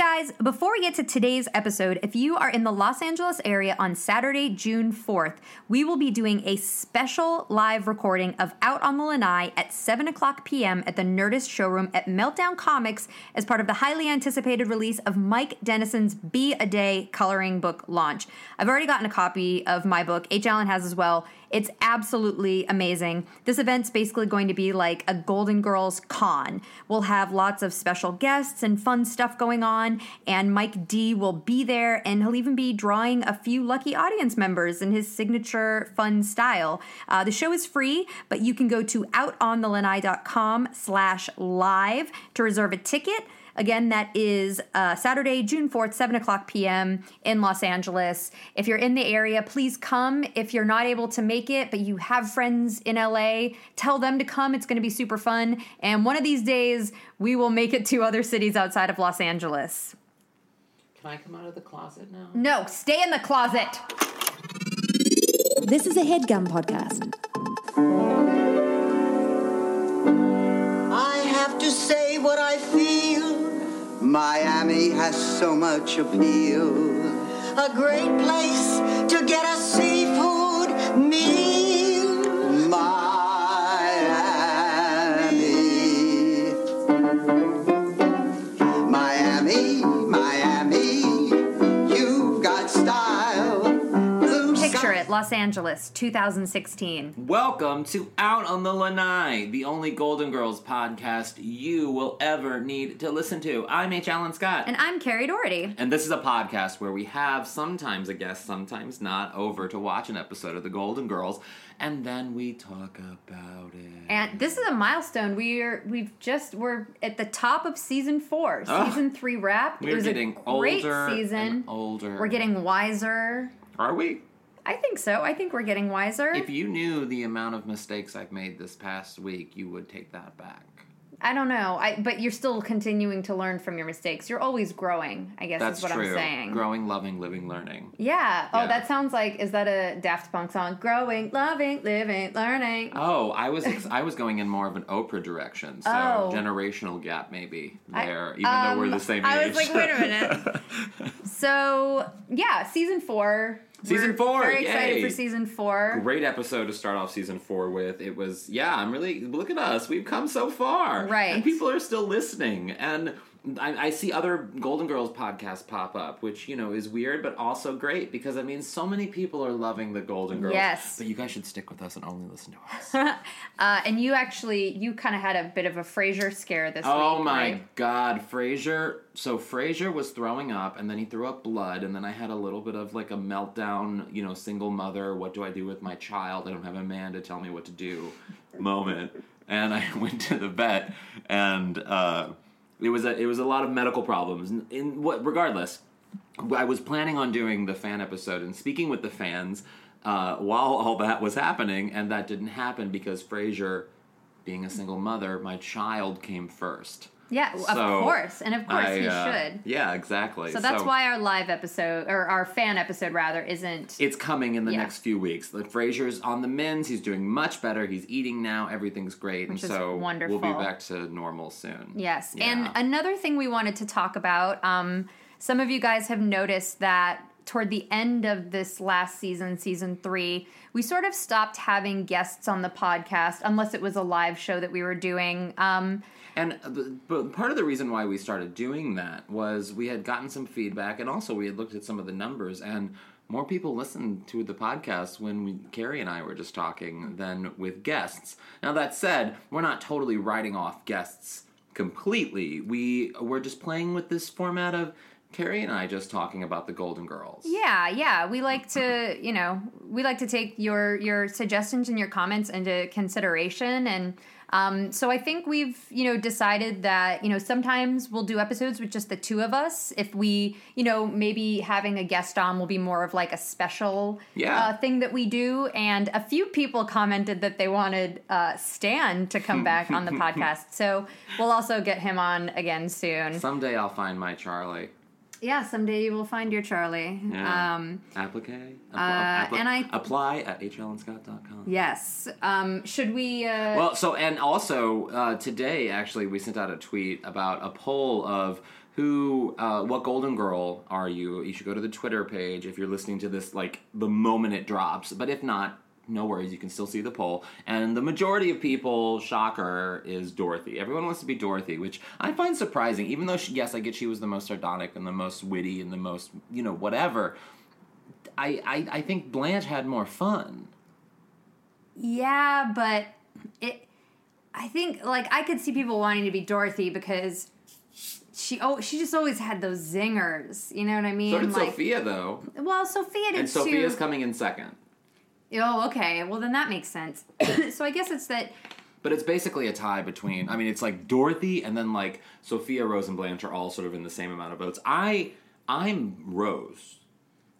guys, before we get to today's episode, if you are in the Los Angeles area on Saturday, June 4th, we will be doing a special live recording of Out on the Lanai at 7 o'clock p.m. at the Nerdist showroom at Meltdown Comics as part of the highly anticipated release of Mike Dennison's Be a Day coloring book launch. I've already gotten a copy of my book, H. Allen has as well. It's absolutely amazing. This event's basically going to be like a Golden Girls con. We'll have lots of special guests and fun stuff going on, and Mike D will be there, and he'll even be drawing a few lucky audience members in his signature fun style. Uh, the show is free, but you can go to outonthelanai.com slash live to reserve a ticket. Again, that is uh, Saturday, June 4th, 7 o'clock p.m. in Los Angeles. If you're in the area, please come. If you're not able to make it, but you have friends in LA, tell them to come. It's going to be super fun. And one of these days, we will make it to other cities outside of Los Angeles. Can I come out of the closet now? No, stay in the closet. This is a headgum podcast. To say what I feel. Miami has so much appeal. A great place to get a seafood meal. Los Angeles, 2016. Welcome to Out on the Lanai, the only Golden Girls podcast you will ever need to listen to. I'm H. Allen Scott. And I'm Carrie Doherty. And this is a podcast where we have sometimes a guest, sometimes not, over to watch an episode of The Golden Girls, and then we talk about it. And this is a milestone. We're we've just we're at the top of season four. Season three wrapped. We're it was getting a great older season. and older. We're getting wiser. Are we? I think so. I think we're getting wiser. If you knew the amount of mistakes I've made this past week, you would take that back. I don't know. I but you're still continuing to learn from your mistakes. You're always growing. I guess That's is what true. I'm saying. Growing, loving, living, learning. Yeah. Oh, Yeah. that sounds like is that a Daft Punk song? Growing, loving, living, learning. Oh, I was ex- I was going in more of an Oprah direction, so Oh. generational gap maybe I- there, even though we're um, the same age. I was like, wait a minute. so yeah, season four. Season We're four, Very excited yay. for season four. Great episode to start off season four with. It was yeah, I'm really look at us, we've come so far, Right. And people are still listening, and I, I see other Golden Girls podcasts pop up, which you know is weird but also great because I mean, so many people are loving the Golden Girls. Yes. but you guys should stick with us and only listen to us. Uh, and you actually, you kind of had a bit of a Frasier scare this Oh week. Oh my right? god, Frasier. So Frasier was throwing up and then he threw up blood and then I had a little bit of like a meltdown, you know, single mother, what do I do with my child? I don't have a man to tell me what to do moment. And I went to the vet and uh, it was a it was a lot of medical problems. In, in what regardless, I was planning on doing the fan episode and speaking with the fans uh, while all that was happening, and that didn't happen because Frasier, being a single mother, my child came first. Yeah, of course, and of course I, he uh, should. Yeah, exactly. So that's why our live episode or our fan episode rather isn't. it's coming in the Yeah. next few weeks. The Frasier's on the mends. He's doing much better. He's eating now. Everything's great, Which and is so we'll be back to normal soon. Yes. Yeah. And another thing we wanted to talk about um, some of you guys have noticed that toward the end of this last season, season three, we sort of stopped having guests on the podcast unless it was a live show that we were doing. Um, And uh, but part of the reason why we started doing that was we had gotten some feedback, and also we had looked at some of the numbers, and more people listened to the podcast when we, Carrie and I were just talking than with guests. Now that said, we're not totally writing off guests completely. We we're just playing with this format of Carrie and I just talking about the Golden Girls. yeah, yeah. We like to, you know, we like to take your your suggestions and your comments into consideration and um, so I think we've, you know, decided that, you know, sometimes we'll do episodes with just the two of us. If we, you know, maybe having a guest on will be more of like a special Yeah. uh, thing that we do. And a few people commented that they wanted uh, Stan to come back on the podcast. So we'll also get him on again soon. Someday I'll find my Charlie. Yeah, someday you will find your Charlie. Yeah. Um, Applique. uh, and I- apply at hlnscott.com. yes. Um, should we? Uh, Well, so and also uh, today, actually, we sent out a tweet about a poll of who, uh, what Golden Girl are you? You should go to the Twitter page if you're listening to this like the moment it drops. But if not, no worries, you can still see the poll. And the majority of people, shocker, is Dorothy. Everyone wants to be Dorothy, which I find surprising. Even though, she, yes, I get she was the most sardonic and the most witty and the most, you know, whatever. I, I, I think Blanche had more fun. Yeah, but it. I think like I could see people wanting to be Dorothy because she oh she just always had those zingers. You know what I mean? So did like, Sophia, though. Well, Sophia did And Sophia's too. coming in second. Oh, okay. Well, then that makes sense. so I guess it's that. But it's basically a tie between. I mean, it's like Dorothy and then like Sophia, Rose, and Blanche are all sort of in the same amount of votes. I I'm Rose.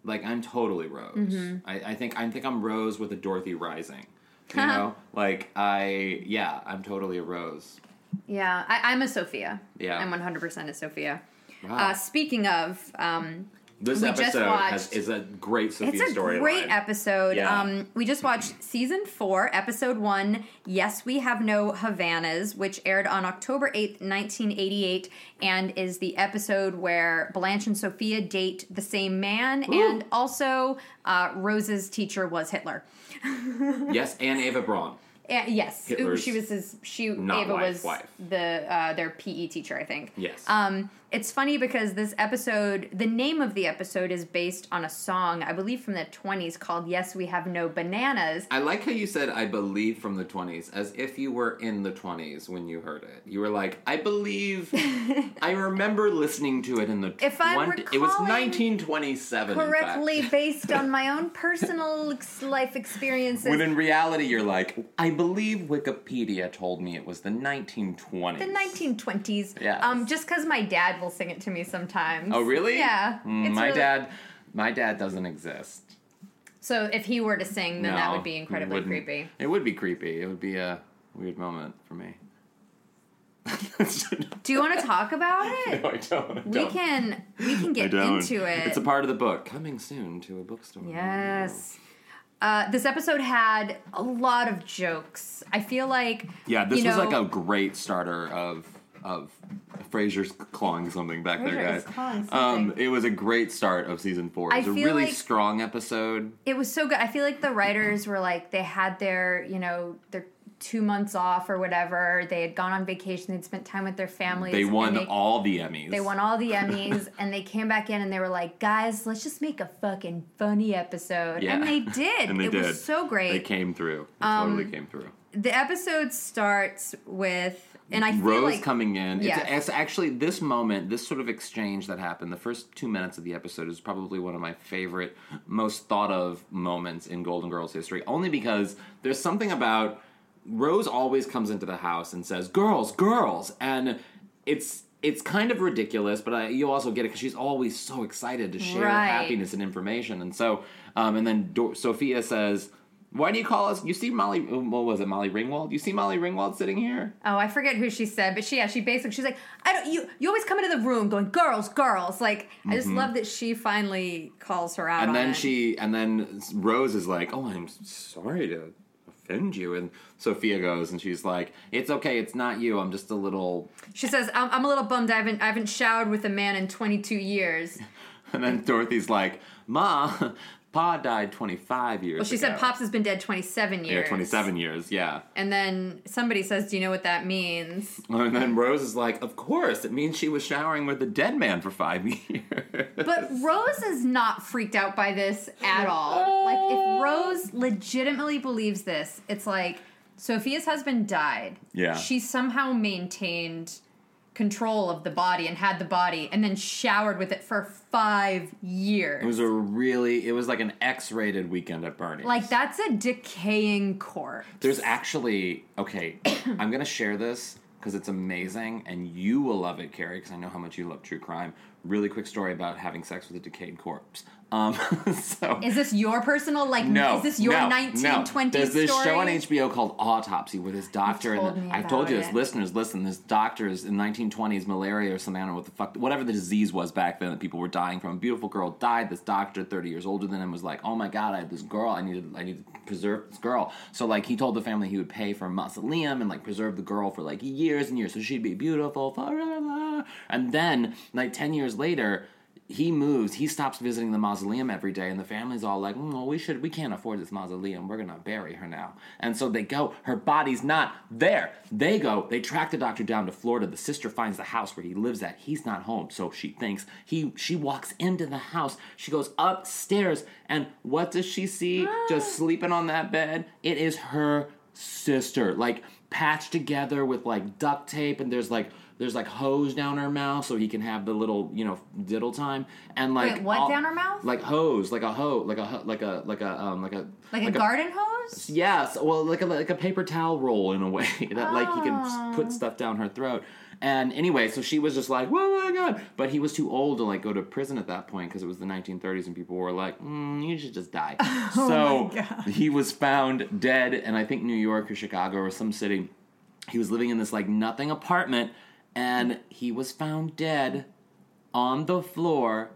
Like I'm totally Rose. Mm-hmm. I, I think I think I'm Rose with a Dorothy rising. You know, like I yeah, I'm totally a Rose. Yeah, I, I'm a Sophia. Yeah. I'm 100% a Sophia. Wow. Uh, speaking of, um, this we episode has, is a great Sophia story. it's a great episode. Yeah. Um, we just watched season four, episode one. Yes, we have no Havanas, which aired on October eighth, nineteen eighty-eight, and is the episode where Blanche and Sophia date the same man, and also uh, Rose's teacher was Hitler. Yes, and Ava Braun. Uh, yes, Hitler's she was his. She not Ava wife, was wife. the uh, their PE teacher, I think. Yes. Um, it's funny because this episode, the name of the episode is based on a song, I believe from the twenties, called "Yes, We Have No Bananas." I like how you said "I believe" from the twenties, as if you were in the twenties when you heard it. You were like, "I believe." I remember listening to it in the. If I'm 20 it was recalling 1927. Correctly based on my own personal life experiences. When in reality, you're like, I believe Wikipedia told me it was the 1920s. the 1920s. Yes. Um, just because my dad will sing it to me sometimes. Oh, really? Yeah. Mm, my really- dad, my dad doesn't exist. So if he were to sing, then that would be incredibly wouldn't. creepy. It would be creepy. It would be a weird moment for me. Do you want to talk about it? No, I don't. I We don't. can we can get don't. into it. It's a part of the book. Coming soon to a bookstore. yes. Uh, this episode had a lot of jokes. I feel like Yeah, this you was know, like a great starter of of Frasier's clawing something back Frasier there, guys. Um, it was a great start of season four. It I was a really like- strong episode. It was so good. I feel like the writers were like they had their you know their two months off or whatever. They had gone on vacation. They'd spent time with their families. They won they- all the Emmys. They won all the Emmys, and they came back in and they were like, "Guys, let's just make a fucking funny episode." Yeah. And they did. and they it did. was so great. They came through. They Um, totally came through. the episode starts with, and I feel Rose like coming in. Yes. It's, it's actually this moment, this sort of exchange that happened. The first two minutes of the episode is probably one of my favorite, most thought of moments in Golden Girls history. Only because there's something about Rose always comes into the house and says, "Girls, girls," and it's it's kind of ridiculous, but I, you also get it because she's always so excited to share Right. happiness and information, and so um, and then Dor- Sophia says. Why do you call us? You see Molly? What was it? Molly Ringwald? You see Molly Ringwald sitting here? oh, I forget who she said, but she yeah, she basically she's like, I don't you you always come into the room going girls, girls. Like I just love that she finally calls her out. Mm-hmm. and then it. she and then Rose is like, "Oh, I'm sorry to offend you," and Sophia goes and she's like, "It's okay, it's not you. I'm just a little." she says, I'm, I'm a little bummed. I haven't I haven't showered with a man in 22 years. And then Dorothy's like, "Ma, Pa died 25 years." Well, she ago." said Pops has been dead 27 years. Yeah, 27 years. Yeah. And then somebody says, "Do you know what that means?" And then Rose is like, "Of course, it means she was showering with a dead man for five years." But Rose is not freaked out by this at all. Like if Rose legitimately believes this, it's like Sophia's husband died. Yeah. She somehow maintained control of the body and had the body and then showered with it for 5 years. It was a really, it was like an X-rated weekend at Bernie's. like that's a decaying corpse. There's actually okay. I'm gonna share this because it's amazing, and you will love it, Carrie, because I know how much you love true crime. Really quick story about having sex with a decayed corpse. Um, so Is this your personal like no, is this your no, 1920s no. There's this story? show on HBO called Autopsy where this doctor and I've told you this, listeners, listen, this doctor is in 1920s malaria or something, I don't know what the fuck, whatever the disease was back then that people were dying from. A beautiful girl died. This doctor, 30 years older than him, was like, oh my god, I have this girl. I needed, I need to preserve this girl. So like he told the family he would pay for a mausoleum and like preserve the girl for like years and years, so she'd be beautiful forever. And then like ten years later. He moves. He stops visiting the mausoleum every day, and the family's all like, "Mm, "Well, we should. We can't afford this mausoleum. We're gonna bury her now." And so they go. Her body's not there. They go. They track the doctor down to Florida. The sister finds the house where he lives at. He's not home, so she thinks he. She walks into the house. She goes upstairs, and what does she see? Just sleeping on that bed. It is her sister, like patched together with like duct tape, and there's like there's like hose down her mouth so he can have the little you know diddle time and like Wait, what down her mouth? Like hose, like a hose, like a like a like a um like a Like, a garden hose? Yes, well, like a like a paper towel roll in a way that like he can Oh. put stuff down her throat. And anyway, so she was just like, "Oh my god!" But he was too old to like go to prison at that point because it was the 1930s and people were like, mm, "You should just die." so he was found dead, and I think New York or Chicago or some city. He was living in this like nothing apartment, and he was found dead on the floor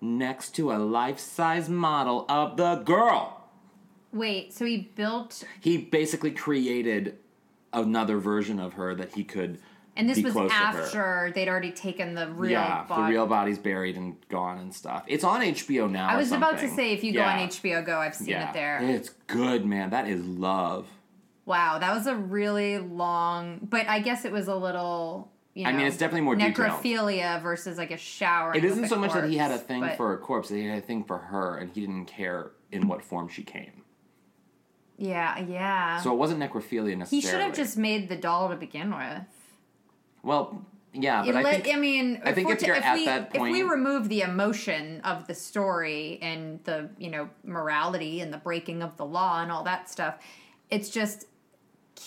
next to a life-size model of the girl Wait, so he built, he basically created another version of her that he could and this be was close to her. after they'd already taken the real yeah, body. the real body's buried and gone and stuff. It's on HBO now. I or was about to something. say, if you go Yeah. on HBO Go, I've seen it there. It's good, man. That is love. Wow, that was a really long, but I guess it was a little. You know, I mean, it's definitely more detailed. necrophilia versus like a shower. It isn't so much that he had a thing but- for a corpse; he had a thing for her, and he didn't care in what form she came. Yeah, yeah. So it wasn't necrophilia necessarily. he should have just made the doll to begin with. well, yeah, but I think I mean, I think if you're at we, that if we remove the emotion of the story and the you know morality and the breaking of the law and all that stuff, it's just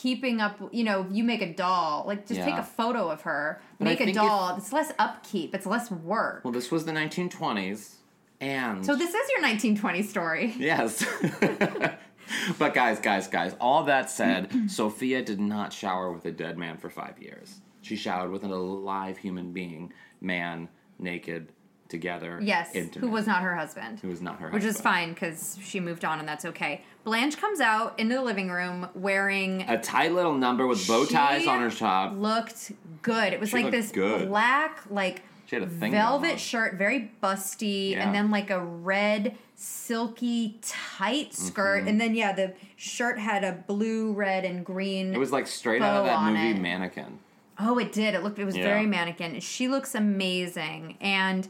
keeping up. You know, you make a doll, like just take a photo of her, But make a doll. It's less upkeep. It's less work. well, this was the 1920s, and so this is your 1920 story. Yes. but guys, guys, guys, all that said, Sophia did not shower with a dead man for five years. She showered with an alive human being, man, naked, together. Yes, intimate, who was not her husband. who was not her husband. Which is fine because she moved on and that's okay. Blanche comes out into the living room wearing A tight little number with bow ties on her top. Looked good. It was She like this good. black, like She had a thing velvet shirt, very busty, Yeah. and then like a red, silky, tight skirt, Mm-hmm. and then yeah, the shirt had a blue, red, and green. It was like straight out of that movie it. Mannequin. Oh, it did. It looked. It was Yeah. very mannequin. She looks amazing, and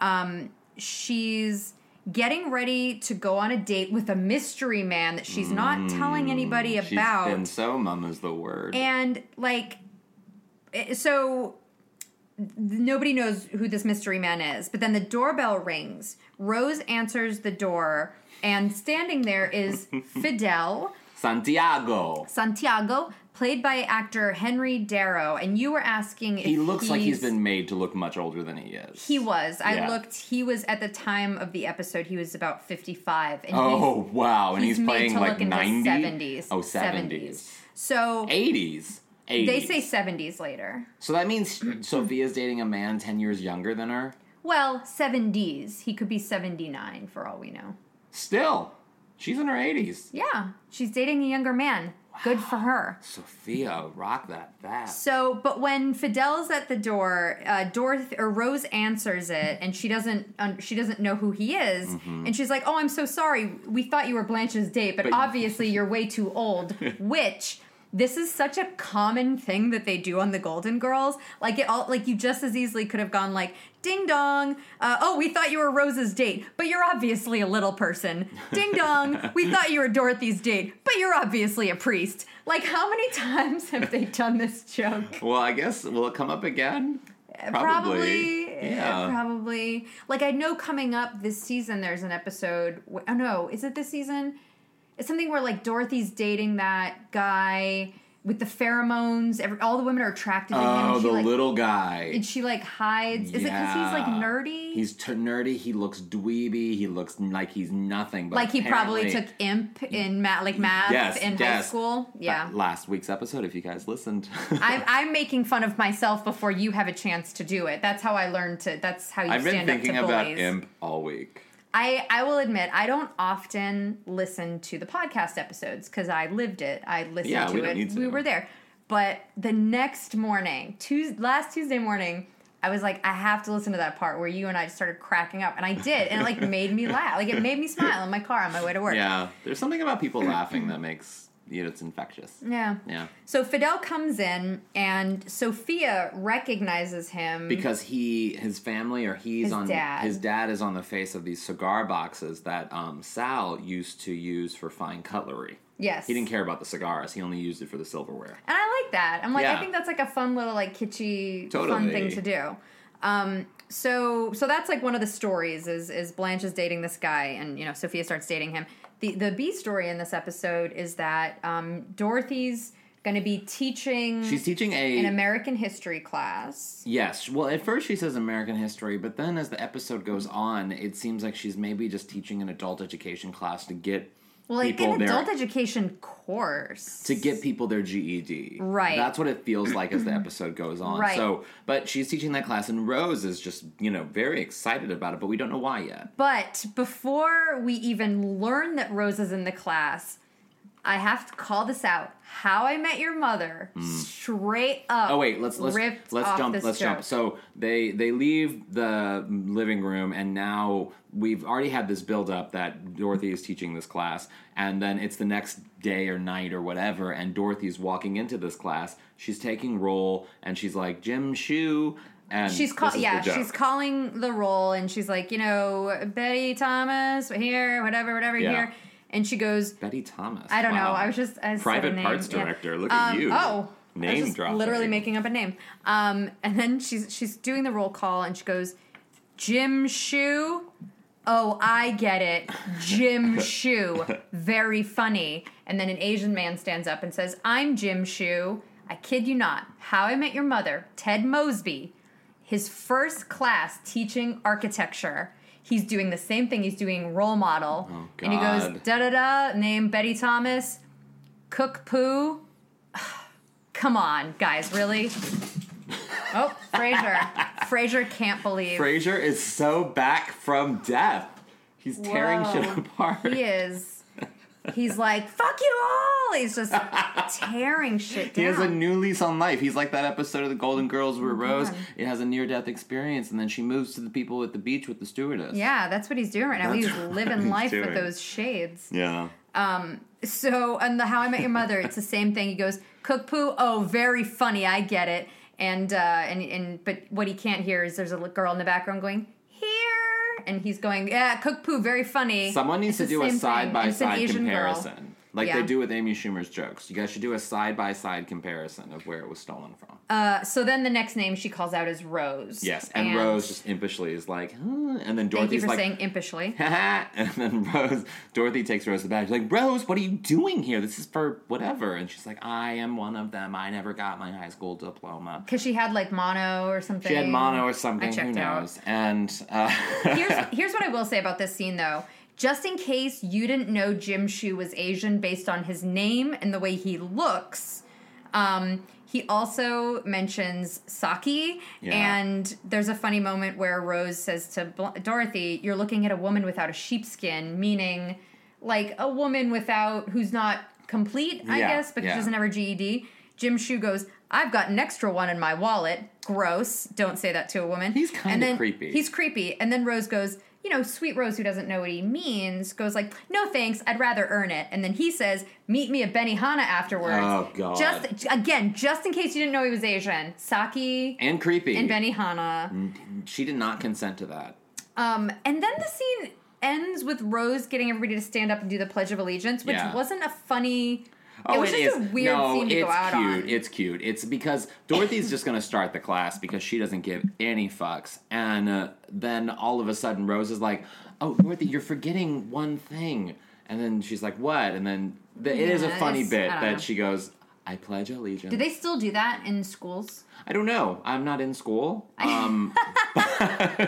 um, she's getting ready to go on a date with a mystery man that she's not telling anybody about. been so mum is the word. And like, eh, so nobody knows who this mystery man is. But then the doorbell rings. Rose answers the door, and standing there is Fidel Santiago. Santiago, played by actor Henry Darrow. And you were asking if He looks like he's been made to look much older than he is. He was. I Yeah. looked. He was at the time of the episode. He was about fifty-five. And Oh wow! And he's, he's, playing like look in his ninety. seventies. Oh, 70s. So 80s. 80s. they say seventies later. So that means Sophia's dating a man 10 years younger than her? Well, seventies. He could be seventy-nine for all we know. Still, she's in her 80s. Yeah, she's dating a younger man. Good for her. Sophia, rock that fast. So, but when Fidel's at the door, uh, Dorothy or Rose answers it, and she doesn't un- she doesn't know who he is, and she's like, "Oh, I'm so sorry. We thought you were Blanche's date, but, But- obviously you're way too old." Which this is such a common thing that they do on the Golden Girls. Like it all, like you just as easily could have gone like, "Ding dong! Uh, oh, we thought you were Rose's date, but you're obviously a little person." Ding dong! We thought you were Dorothy's date, but you're obviously a priest. Like, how many times have they done this joke? Well, I guess, will it come up again? Probably, Yeah. uh, probably. Like I know coming up this season, there's an episode. Oh no, is it this season? It's something where like Dorothy's dating that guy with the pheromones. Every, all the women are attracted to him. Oh, the like, little guy. and she like hides. Is it because he's like nerdy? He's t- nerdy. He looks dweeby. He looks like he's nothing. But like he probably took imp in math, like math yes, in high school. Yeah. That last week's episode, if you guys listened. I'm, I'm making fun of myself before you have a chance to do it. That's how I learned to. That's how you I've been stand up thinking about. Imp all week. I, I will admit I don't often listen to the podcast episodes because I lived it. I listened Yeah, to we it. need to. We were there. But the next morning, Tuesday, last Tuesday morning, I was like, I have to listen to that part where you and I started cracking up, and I did, and it like made me laugh, like it made me smile in my car on my way to work. Yeah, there's something about people laughing that makes you know it's infectious. Yeah. Yeah, So Fidel comes in, and Sophia recognizes him because he his family or he's His on dad. his dad is on the face of these cigar boxes that um, Sal used to use for fine cutlery. Yes. He didn't care about the cigars. He only used it for the silverware. And I like that. I'm like, I think that's like a fun little like kitschy fun thing to do. Um, so so that's like one of the stories is is Blanche is dating this guy and you know Sophia starts dating him. The the B story in this episode is that um, Dorothy's going to be teaching She's teaching a an American history class. Yes. Well, at first she says American history, but then as the episode goes on, it seems like she's maybe just teaching an adult education class to get Well, like an their adult education course. to get people their GED. Right. That's what it feels like as the episode goes on. Right. So, but she's teaching that class, and Rose is just you know very excited about it, but we don't know why yet. But before we even learn that Rose is in the class, I have to call this out. How I Met Your Mother, straight up. Hmm. Oh wait, let's let's ripped let's off jump. this Let's jump. So they they leave the living room, and now we've already had this build up that Dorothy is teaching this class, and then it's the next day or night or whatever, and Dorothy's walking into this class. She's taking roll, and she's like Jim Shoe. And She's call- this is the yeah, joke. she's calling the roll, and she's like, you know, Betty Thomas here, whatever, whatever Yeah. here, and she goes, Betty Thomas. I don't know, I was just I private name, parts yeah. director. Look at Um, you. Oh, I was name just dropping. literally making up a name. Um, and then she's she's doing the roll call, and she goes, Jim Shoe. Oh, I get it. Jim Shoe. Very funny. And then an Asian man stands up and says, I'm Jim Shoe. I kid you not. How I Met Your Mother, Ted Mosby. His first class teaching architecture. He's doing the same thing. He's doing role model. Oh, And he goes, da da da, name Betty Thomas, Cook Poo. Come on, guys, really? Oh, Frasier. Frasier can't believe. Frasier is so back from death. He's tearing Whoa. shit apart. He is. He's like, fuck you all. He's just tearing shit He has a new lease on life. He's like that episode of The Golden Girls where Rose God. it has a near death experience and then she moves to the people at the beach with the stewardess. yeah, that's what he's doing right now. That's He's living he's life with those shades. Yeah. Um, So, on the How I Met Your Mother, it's the same thing. He goes, "Cook poo, oh, very funny. I get it." And uh, and and but what he can't hear is there's a girl in the background going and he's going, "Yeah, cook poo, very funny." Someone needs It's to do a side by side comparison. girl. Like Yeah. they do with Amy Schumer's jokes. You guys should do a side by side comparison of where it was stolen from. Uh, so then the next name she calls out is Rose. yes. And, Rose just impishly is like, huh? and then Thank you Dorothy's for like, saying impishly. And then Rose, Dorothy takes Rose to the back. She's like, Rose, what are you doing here? This is for whatever. And she's like, I am one of them. I never got my high school diploma. Because she had like mono or something. She had mono or something. I checked Who out. knows? And uh, here's here's what I will say about this scene though. Just in case you didn't know Jim Shu was Asian based on his name and the way he looks, um, he also mentions sake, Yeah. and there's a funny moment where Rose says to Bl- Dorothy, "You're looking at a woman without a sheepskin," meaning like a woman without who's not complete, I Yeah, guess, because yeah. she doesn't have her GED. Jim Shu goes, "I've got an extra one in my wallet." Gross. Don't say that to a woman. He's kinda creepy. He's creepy. And then Rose goes, you know, sweet Rose, who doesn't know what he means, goes like, no thanks, I'd rather earn it. And then he says, meet me at Benihana afterwards. Oh, God. Just again, just in case you didn't know he was Asian, sake and creepy. and Benihana. she did not consent to that. Um, and then the scene ends with Rose getting everybody to stand up and do the Pledge of Allegiance, which Yeah. wasn't a funny. Oh, it just is. a weird no, it's cute. on. It's cute. It's because Dorothy's just going to start the class because she doesn't give any fucks, and uh, then all of a sudden Rose is like, "Oh, Dorothy, you're forgetting one thing," and then she's like, "What?" And then the, it is a funny bit that know. she goes, "I pledge allegiance." do they still do that in schools? I don't know. I'm not in school. Um,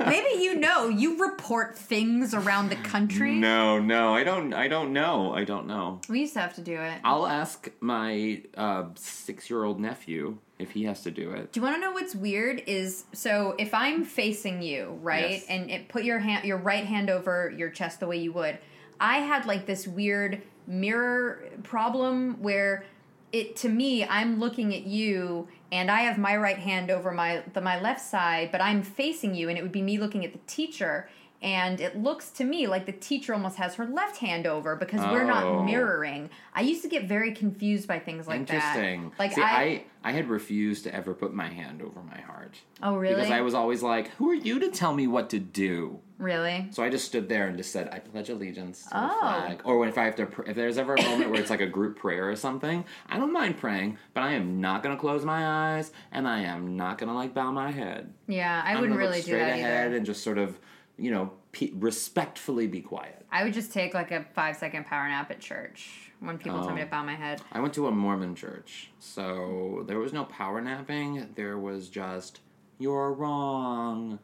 Maybe you know. You report things around the country. no, no, I don't. I don't know. I don't know. We used to have to do it. I'll ask my uh, six-year-old nephew if he has to do it. Do you want to know what's weird? Is so if I'm facing you, right, Yes. and it put your hand, your right hand over your chest the way you would. I had like this weird mirror problem where it to me, I'm looking at you, and I have my right hand over my the my left side, but I'm facing you, and it would be me looking at the teacher. And it looks to me like the teacher almost has her left hand over because we're Oh. not mirroring. I used to get very confused by things like that. Interesting. Like See, I, I, I had refused to ever put my hand over my heart. oh really, Because I was always like, who are you to tell me what to do? Really. So I just stood there and just said, I pledge allegiance to Oh. the flag. Oh. Or when if I have to, pr- if there's ever a moment where it's like a group prayer or something, I don't mind praying, but I am not going to close my eyes and I am not going to like bow my head. Yeah, I I'm wouldn't really do straight that ahead either. and just sort of, you know, pe- respectfully be quiet. I would just take like a five second power nap at church when people tell me Oh. to bow my head. I went to a Mormon church, so there was no power napping. There was just, you're wrong.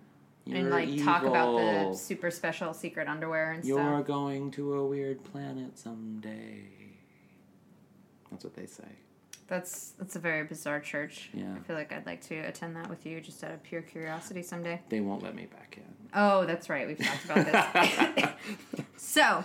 You're and like talk about the super special secret underwear and stuff. You're going to a weird planet someday. That's what they say. That's that's a very bizarre church. Yeah. I feel like I'd like to attend that with you just out of pure curiosity someday. They won't let me back in. Oh, that's right. We've talked about this. so,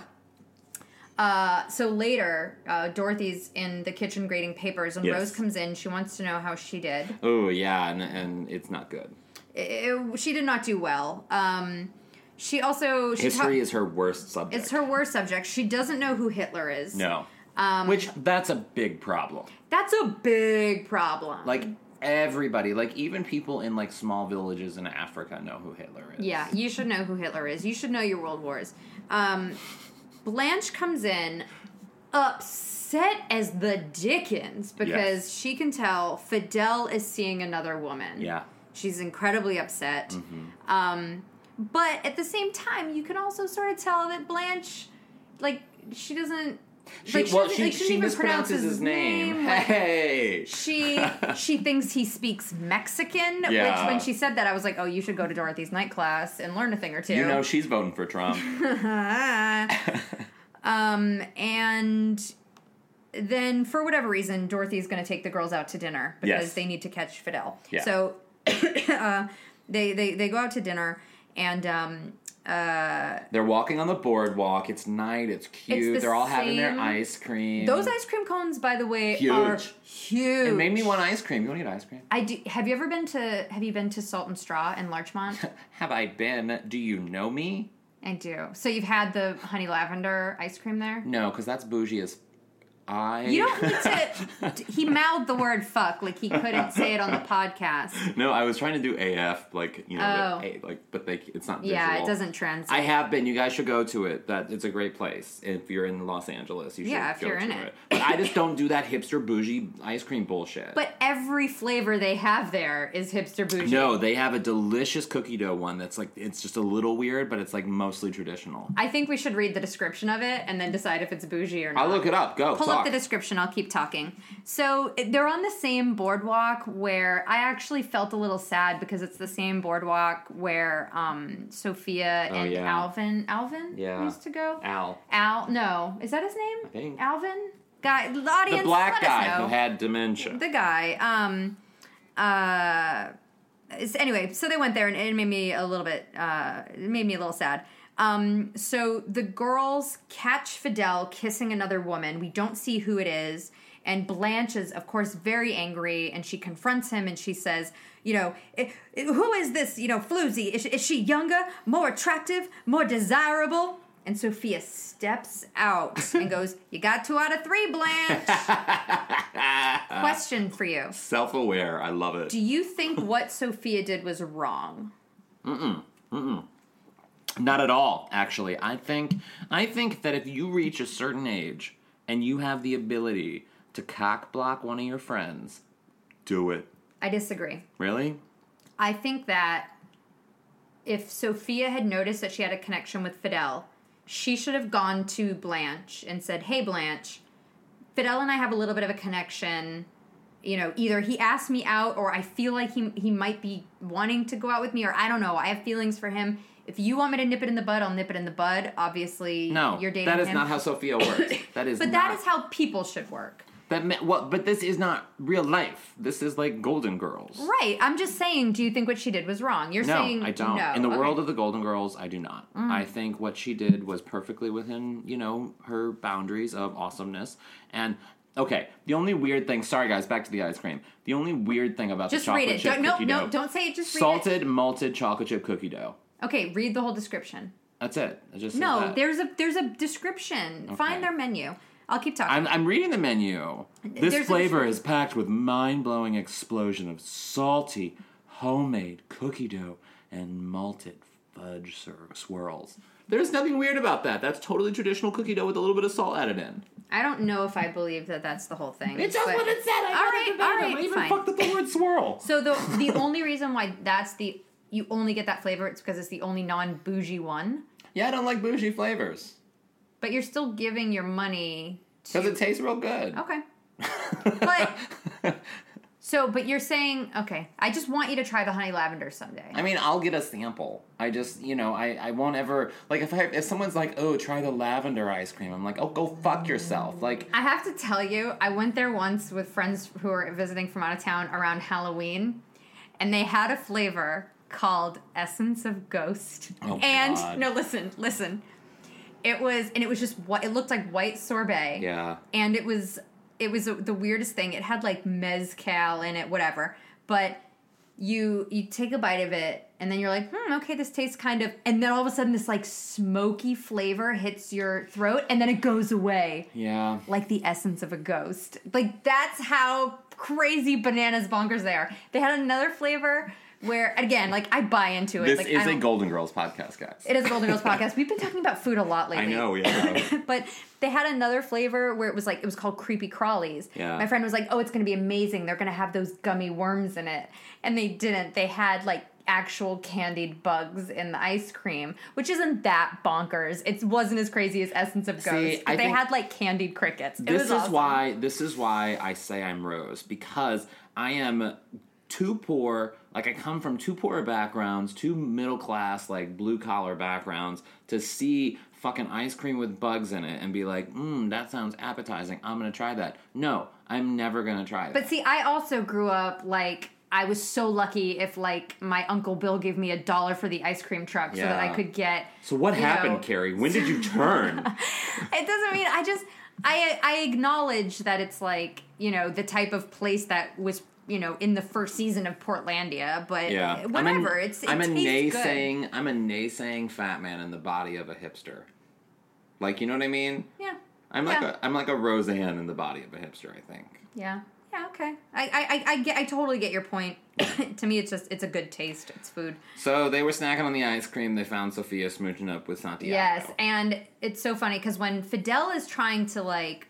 uh, so later, uh, Dorothy's in the kitchen grading papers, and Yes. Rose comes in. She wants to know how she did. Oh yeah, and, and it's not good. It- she did not do well. Um, she also she History ta- is her worst subject. it's her worst subject. She doesn't know who Hitler is. no. Um, Which that's a big problem. That's a big problem. Like everybody, like even people in like small villages in Africa know who Hitler is. Yeah, you should know who Hitler is. You should know your world wars. Um, Blanche comes in upset as the Dickens because Yes. she can tell Fidel is seeing another woman. Yeah. She's incredibly upset. Mm-hmm. Um, but at the same time, you can also sort of tell that Blanche, like, she doesn't. She, like, well, doesn't- she, like, she pronounce mispronounces his name. like, hey. she she thinks he speaks Mexican, Yeah. which when she said that, I was like, oh, you should go to Dorothy's night class and learn a thing or two. You know she's voting for Trump. um, and then for whatever reason, Dorothy's going to take the girls out to dinner because Yes. they need to catch Fidel. Yeah. So uh, they, they they go out to dinner, and um, uh, They're walking on the boardwalk. It's night. It's cute. the They're all having their same- ice cream. those ice cream cones, by the way, Huge. are huge. It made me want ice cream. You want to get ice cream? I do. Have you ever been to Have you been to Salt and Straw in Larchmont? Have I been? Do you know me? I do. So you've had the honey lavender ice cream there? No, because that's bougie as. I. You don't need to. he mouthed the word fuck like he couldn't say it on the podcast. no, I was trying to do AF, like you know, Oh. the like, but they, it's not. Yeah, it doesn't translate. I have been. You guys should go to it. That it's a great place. If you're in Los Angeles, you should Yeah, if you're in it. it. But I just don't do that hipster bougie ice cream bullshit. but every flavor they have there is hipster bougie. no, they have a delicious cookie dough one that's like it's just a little weird, but it's like mostly traditional. I think we should read the description of it and then decide if it's bougie or not. I'll look it up. Go. Pull talk. up the description. I'll keep talking. So they're on the same boardwalk where I actually felt a little sad because it's the same boardwalk where um, Sophia Oh, and yeah. Alvin Alvin Yeah. used to go. Al, Al, no, is that his name? I think. Alvin. Guy, the audience. the black guy who had dementia. the guy. Um, uh, it's- anyway, so they went there, and it made me a little bit. Uh, it made me a little sad. Um, so the girls catch Fidel kissing another woman. We don't see who it is. And Blanche is, of course, very angry, and she confronts him, and she says, "You know, "I- I- who is this? You know, floozy? Is, is she younger, more attractive, more desirable?" And Sophia steps out and goes, "You got two out of three, Blanche." Question for you: Self-aware. I love it. Do you think what Sophia did was wrong? Not at all, actually. I think I think that if you reach a certain age and you have the ability to cock block one of your friends, do it. I disagree. Really? I think that if Sophia had noticed that she had a connection with Fidel, she should have gone to Blanche and said, Hey, Blanche, Fidel and I have a little bit of a connection. You know, either he asked me out or I feel like he, he might be wanting to go out with me, or I don't know. I have feelings for him. If you want me to nip it in the bud, I'll nip it in the bud. Obviously, No, you're dating that is him. not how Sophia works. That is but not, that is how people should work. that what but this is not real life. This is like Golden Girls. Right. I'm just saying, do you think what she did was wrong? You're No, saying I don't. No. In the Okay. Mm. world of the Golden Girls, I do not. I think what she did was perfectly within, you know, her boundaries of awesomeness. And Okay, the only weird thing. Sorry, guys. Back to the ice cream. The only weird thing about Just the chocolate read it. chip Don't, no, cookie no, dough. don't say it. Just read salted malted chocolate chip cookie dough. Okay, read the whole description. That's it. It just No, that. there's a there's a description. Okay. Find their menu. I'll keep talking. I'm, I'm reading the menu. This There's flavor is packed with mind-blowing explosion of salty, homemade cookie dough and malted fudge swir- swirls. There's nothing weird about that. That's totally traditional cookie dough with a little bit of salt added in. I don't know if I believe that that's the whole thing. It's just what it said. I all right, all right, I even fine. fucked up the word swirl. So the the only reason why that's the you only get that flavor it's because it's the only non bougie one. Yeah, I don't like bougie flavors But you're still giving your money to because it tastes real good. Okay. But so but you're saying okay, I just want you to try the honey lavender someday. I mean, I'll get a sample. I just, you know, I, I won't ever like if I if someone's like, oh, try the lavender ice cream. I'm like, oh, go fuck yourself. Like, I have to tell you, I went there once with friends who were visiting from out of town around Halloween, and they had a flavor called Essence of Ghost. Oh, and God. no, listen, listen. It was, and it was just what it looked like white sorbet. yeah, and it was it was the weirdest thing. It had like mezcal in it, whatever. But you you take a bite of it, and then you're like, hmm, okay, this tastes kind of. And then all of a sudden, this like smoky flavor hits your throat, and then it goes away yeah. like the essence of a ghost. Like that's how crazy bananas bonkers they are. They had another flavor where again, like I buy into it. This like, is a Golden Girls podcast, guys. It is a Golden Girls podcast. We've been talking about food a lot lately. I know, yeah. but they had another flavor where it was like it was called creepy crawlies. Yeah. My friend was like, "Oh, it's going to be amazing. They're going to have those gummy worms in it." And they didn't. They had like actual candied bugs in the ice cream, which isn't that bonkers. It wasn't as crazy as Essence of Ghost. See, they had like candied crickets. It this is awesome. why this is why I say I'm Rose because I am too poor. Like I come from two poor backgrounds, two middle class, like blue collar backgrounds to see fucking ice cream with bugs in it and be like, mm, that sounds appetizing. I'm gonna try that. No, I'm never gonna try that. But see, I also grew up like I was so lucky if like my uncle Bill gave me a dollar for the ice cream truck so that I could get. so what happened, know- Carrie? When did you turn? It doesn't mean I just I I acknowledge that it's like you know the type of place that was you know in the first season of Portlandia, but yeah, whatever. I'm a, it's it I'm a tastes good. naysaying. I'm a naysaying fat man in the body of a hipster. Like you know what I mean? Yeah, I'm like Yeah. a I'm like a Roseanne in the body of a hipster. I think. yeah, yeah. Okay, I I I, I get I totally get your point. to me, it's just it's a good taste. It's food. So they were snacking on the ice cream. They found Sophia smooching up with Santiago. Yes, and it's so funny because when Fidel is trying to like,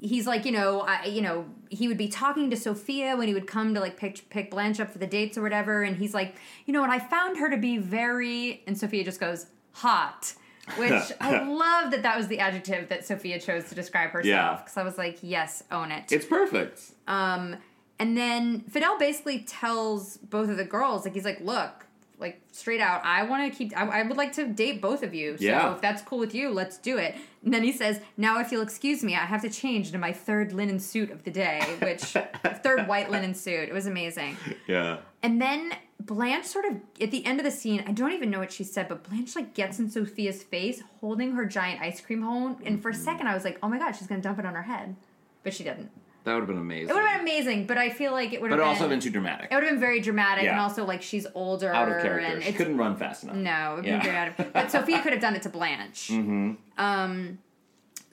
he's like, you know, I, you know, he would be talking to Sophia when he would come to like pick pick Blanche up for the dates or whatever, and he's like, you know, and I found her to be very, and Sophia just goes hot. Which I love that that was the adjective that Sophia chose to describe herself. Yeah. Because I was like, yes, own it. It's perfect. Um, and then Fidel basically tells both of the girls, like, he's like, look, like, straight out, I want to keep, I, I would like to date both of you. So Yeah. if that's cool with you, let's do it. And then he says, now if you'll excuse me, I have to change into my third linen suit of the day, which, third white linen suit. It was amazing. Yeah. And then Blanche sort of at the end of the scene, I don't even know what she said, but Blanche like gets in Sophia's face holding her giant ice cream cone. And for a mm-hmm. second I was like, oh my god, she's gonna dump it on her head. But she didn't. That would have been amazing. It would have been amazing, but I feel like it would but have it also been too dramatic. it would have been very dramatic and also like she's older Out of and character. She couldn't run fast enough. no, it would Yeah. be very out of But Sophia could have done it to Blanche. Mm-hmm. Um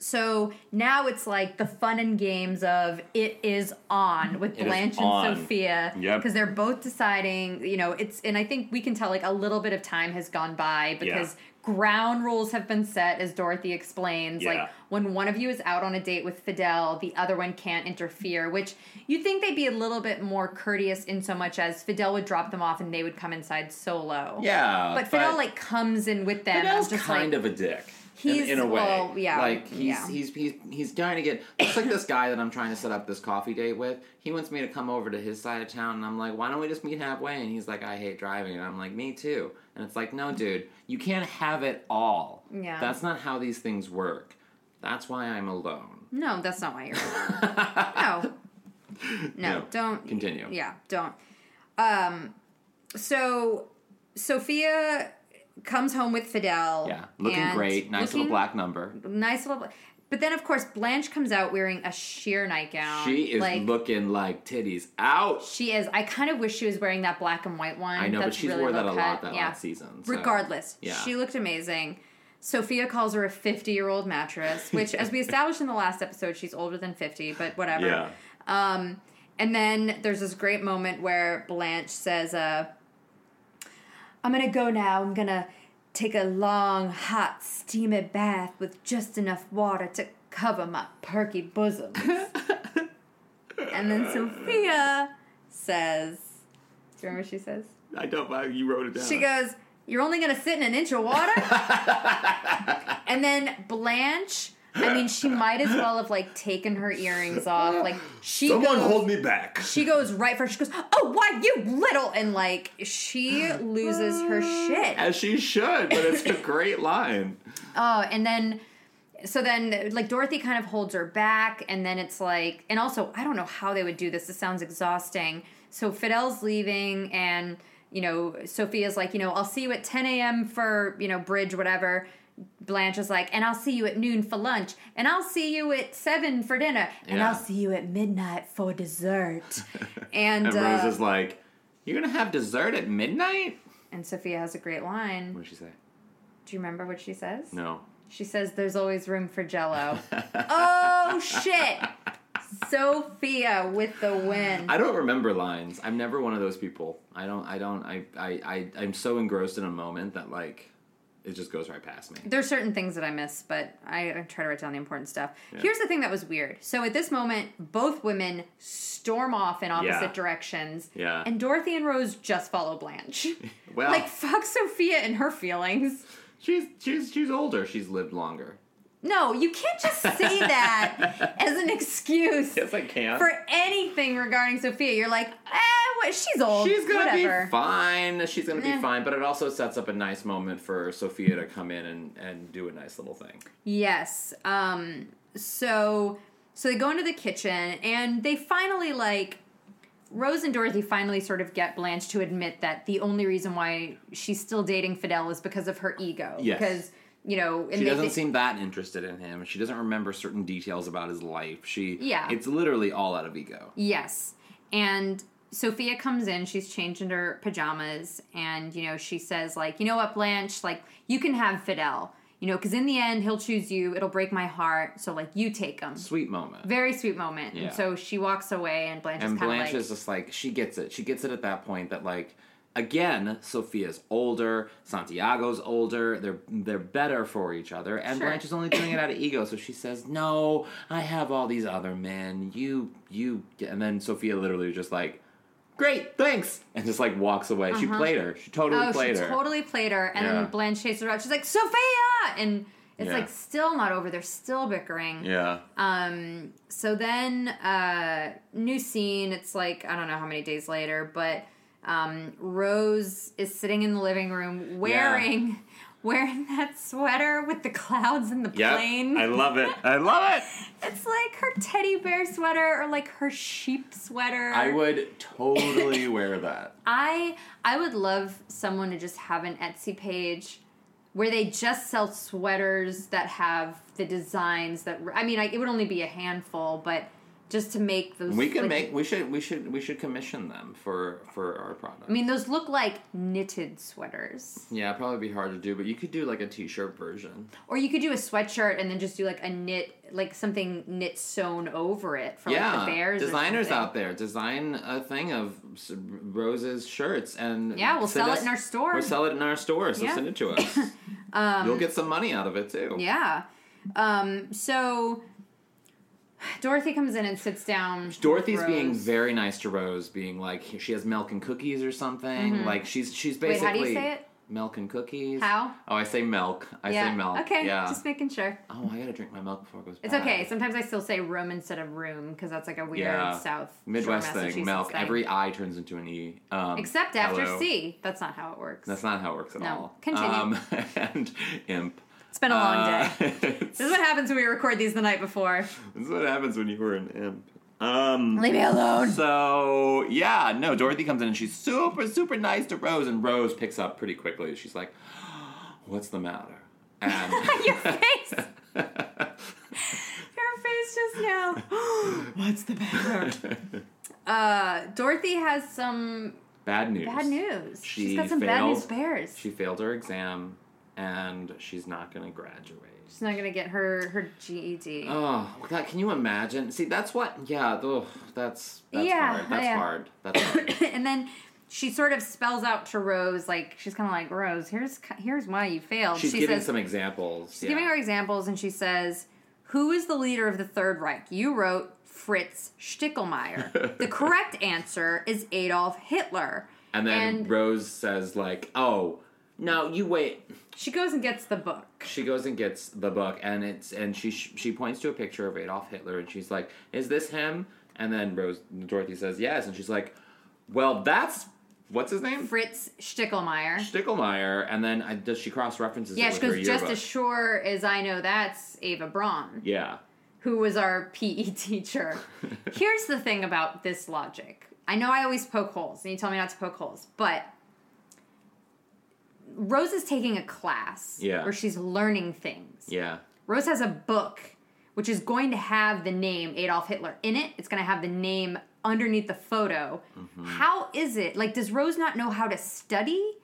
so now it's like the fun and games of it is on with It Blanche and on. Sophia Yep. because they're both deciding, you know, it's and I think we can tell like a little bit of time has gone by because ground rules have been set as Dorothy explains Yeah. like when one of you is out on a date with Fidel, the other one can't interfere, which you think they'd be a little bit more courteous in so much as Fidel would drop them off and they would come inside solo. Yeah. But Fidel like comes in with them. Fidel's just kind like, of a dick. He's- in, in a way. well, yeah, Like he's yeah. he's he's he's trying to get it's like this guy that I'm trying to set up this coffee date with. He wants me to come over to his side of town and I'm like, why don't we just meet halfway? And he's like, I hate driving and I'm like, me too. And it's like, no, dude, you can't have it all. Yeah. That's not how these things work. That's why I'm alone. no, that's not why you're. no. no, No. don't Continue. Yeah, don't. Um, so Sophia comes home with Fidel. Yeah. Looking great. Nice looking- little black number. Nice little. but then of course Blanche comes out wearing a sheer nightgown. She is like, looking like titties out. She is. I kind of wish she was wearing that black and white one. I know, but That's she's really wore that low a lot that yeah. last season. so- Regardless, yeah. she looked amazing. Sophia calls her a 50 year old mattress, which, as we established in the last episode, she's older than 50, but whatever. Yeah. Um, and then there's this great moment where Blanche says, uh, I'm gonna go now. I'm gonna take a long, hot, steamy bath with just enough water to cover my perky bosom. and then Sophia says, Do you remember what she says? I don't. I- You wrote it down. She goes, You're only gonna sit in an inch of water? and then Blanche, I mean, she might as well have like taken her earrings off. Like she Someone goes, hold me back. she goes right for she goes, Oh, why you little and like she loses her shit. As she should, but it's a great line. Oh, and then so then like Dorothy kind of holds her back and then it's like and also I don't know how they would do this. This sounds exhausting. So Fidel's leaving and you know, Sophia's like, you know, I'll see you at 10 a.m. for, you know, bridge, whatever. Blanche is like, and I'll see you at noon for lunch, and I'll see you at seven for dinner, and Yeah. I'll see you at midnight for dessert. and And uh, Rose is like, "You're gonna have dessert at midnight?" and Sophia has a great line. What did she say? Do you remember what she says? No. She says there's always room for jello. oh shit. Sophia with the win. I don't remember lines. I'm never one of those people. I don't. I don't. I. I. I I'm so engrossed in a moment that like, it just goes right past me. There's certain things that I miss, but I, I try to write down the important stuff. Here's the thing that was weird. So at this moment, both women storm off in opposite Yeah. directions. Yeah. And Dorothy and Rose just follow Blanche. Well, like fuck Sophia and her feelings. she's she's she's older. She's lived longer. No, you can't just say that as an excuse Yes, I can. for anything regarding Sophia. You're like, eh, what? She's old. She's gonna Whatever. be fine. She's gonna Eh. be fine. But it also sets up a nice moment for Sophia to come in and, and do a nice little thing. Yes. Um. So so they go into the kitchen and they finally like Rose and Dorothy finally sort of get Blanche to admit that the only reason why she's still dating Fidel is because of her ego. Yes. Because you know, She doesn't seem that interested in him. She doesn't remember certain details about his life. She Yeah. It's literally all out of ego. Yes. And Sophia comes in, she's changed her pajamas, and, you know, she says, like, you know what, Blanche, like, you can have Fidel, you know, because in the end, he'll choose you. It'll break my heart. So, like, you take him. Sweet moment. Very sweet moment. Yeah. And so she walks away, and Blanche and is Blanche like, is just like she gets it. She gets it at that point that like again, Sophia's older, Santiago's older. They're they're better for each other, and Sure. Blanche is only doing it out of ego. So she says, "No, I have all these other men. You you." And then Sophia literally just like, "Great, thanks," and just like walks away. She played her. She totally Uh-huh. oh, played she her. totally played her. And Yeah. then Blanche chases her out. She's like, Sophia! And it's Yeah. like still not over. They're still bickering. yeah. Um, so then, uh, new scene. It's like I don't know how many days later, but um, Rose is sitting in the living room wearing wearing that sweater with the clouds and the Yep. plane. I love it. I love it. it's like her teddy bear sweater or like her sheep sweater. I would totally wear that. I I would love someone to just have an Etsy page where they just sell sweaters that have the designs that I mean, I, it would only be a handful, but just to make those. We can like- make. We should. We should. We should commission them for for our product. I mean, those look like knitted sweaters, Yeah, probably be hard to do, but you could do like a t-shirt version. or you could do a sweatshirt and then just do like a knit, like something knit sewn over it for yeah, like the bears. designers out there design a thing of Rose's shirts and Yeah, we'll sell it in our store. We'll sell it in our store, so Yeah. send it to us. You'll get some money out of it too. Yeah. Um. So. Dorothy comes in and sits down. Dorothy's being very nice to Rose, being like she has milk and cookies or something. Like she's she's Mm-hmm. Wait, basically how do you say it? milk and cookies. How? Oh, I say milk. I yeah. say milk. Okay. Yeah. Just making sure. Oh, I gotta drink my milk before it goes. Bad. It's bad. okay. Sometimes I still say room instead of room because that's like a weird Yeah. South Midwest thing, milk. thing. Every I turns into an E. Um, except after hello. C. That's not how it works. That's not how it works at No. all. Continue. Um, and imp. It's been a long Uh, day. This is what happens when we record these the night before. this is what happens when you were an imp. Um, Leave me alone. so yeah, no. Dorothy comes in and she's super, super nice to Rose, and Rose picks up pretty quickly. She's like, "What's the matter?" And Your face. Your face just now. What's the matter? uh, Dorothy has some Bad news. bad news. She She's got some bad news bears. She failed her exam, and she's not going to graduate. She's not gonna get her her GED. Oh God! Can you imagine? See, that's what. Yeah. Oh, that's that's Yeah, hard. That's yeah. hard. That's hard. and then she sort of spells out to Rose, like she's kind of like Rose. Here's here's why you failed. She's she giving says, some examples. she's giving her examples, and she says, "Who is the leader of the Third Reich?" You wrote Fritz Stickelmeyer. the correct answer is Adolf Hitler. And then and- Rose says like, "Oh, no, you wait." She goes and gets the book. She goes and gets the book, and it's and she she points to a picture of Adolf Hitler, and she's like, "Is this him?" And then Rose Dorothy says, "Yes," and she's like, "Well, that's what's his name." Fritz Stickelmeyer. Stickelmeyer, and then I, does she cross references? Yeah, it she goes, just as sure as I know that's Eva Braun. Yeah, who was our PE teacher. Here's the thing about this logic. I know I always poke holes, and you tell me not to poke holes, but Rose is taking a class Yeah. where she's learning things. yeah. Rose has a book which is going to have the name Adolf Hitler in it. It's going to have the name underneath the photo. Mm-hmm. How is it? Like, does Rose not know how to study?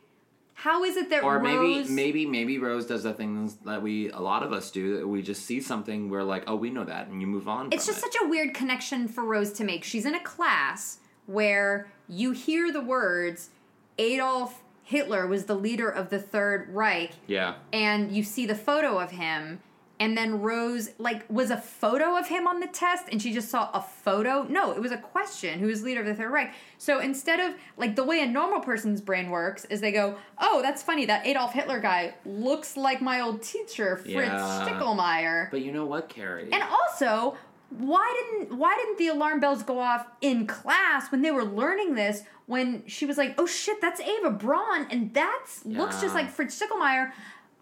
How is it that Or maybe Rose? maybe maybe Rose does the things that we a lot of us do. That we just see something, we're like, oh, we know that, and you move on. It's just it. such a weird connection for Rose to make. She's in a class where you hear the words Adolf Hitler was the leader of the Third Reich, yeah. and you see the photo of him. And then Rose, like, was a photo of him on the test, and she just saw a photo. No, it was a question who was leader of the Third Reich. So instead of, like, the way a normal person's brain works is they go, oh, that's funny, that Adolf Hitler guy looks like my old teacher, Fritz Yeah. Stickelmeyer. But you know what, Carrie? And also, why didn't why didn't the alarm bells go off in class when they were learning this? When she was like, "Oh shit, that's Eva Braun, and that's looks just like Fritz Stickelmeyer."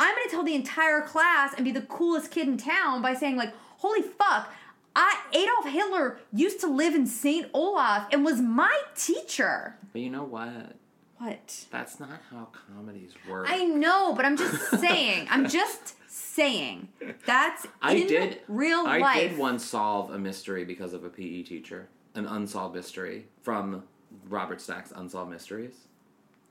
I'm gonna tell the entire class and be the coolest kid in town by saying like, "Holy fuck." I, Adolf Hitler used to live in St. Olaf and was my teacher. but you know what? What? That's not how comedies work. I know, but I'm just saying. I'm just saying. That's I in did real I life. did once solve a mystery because of a PE teacher, an unsolved mystery from Robert Stack's Unsolved Mysteries.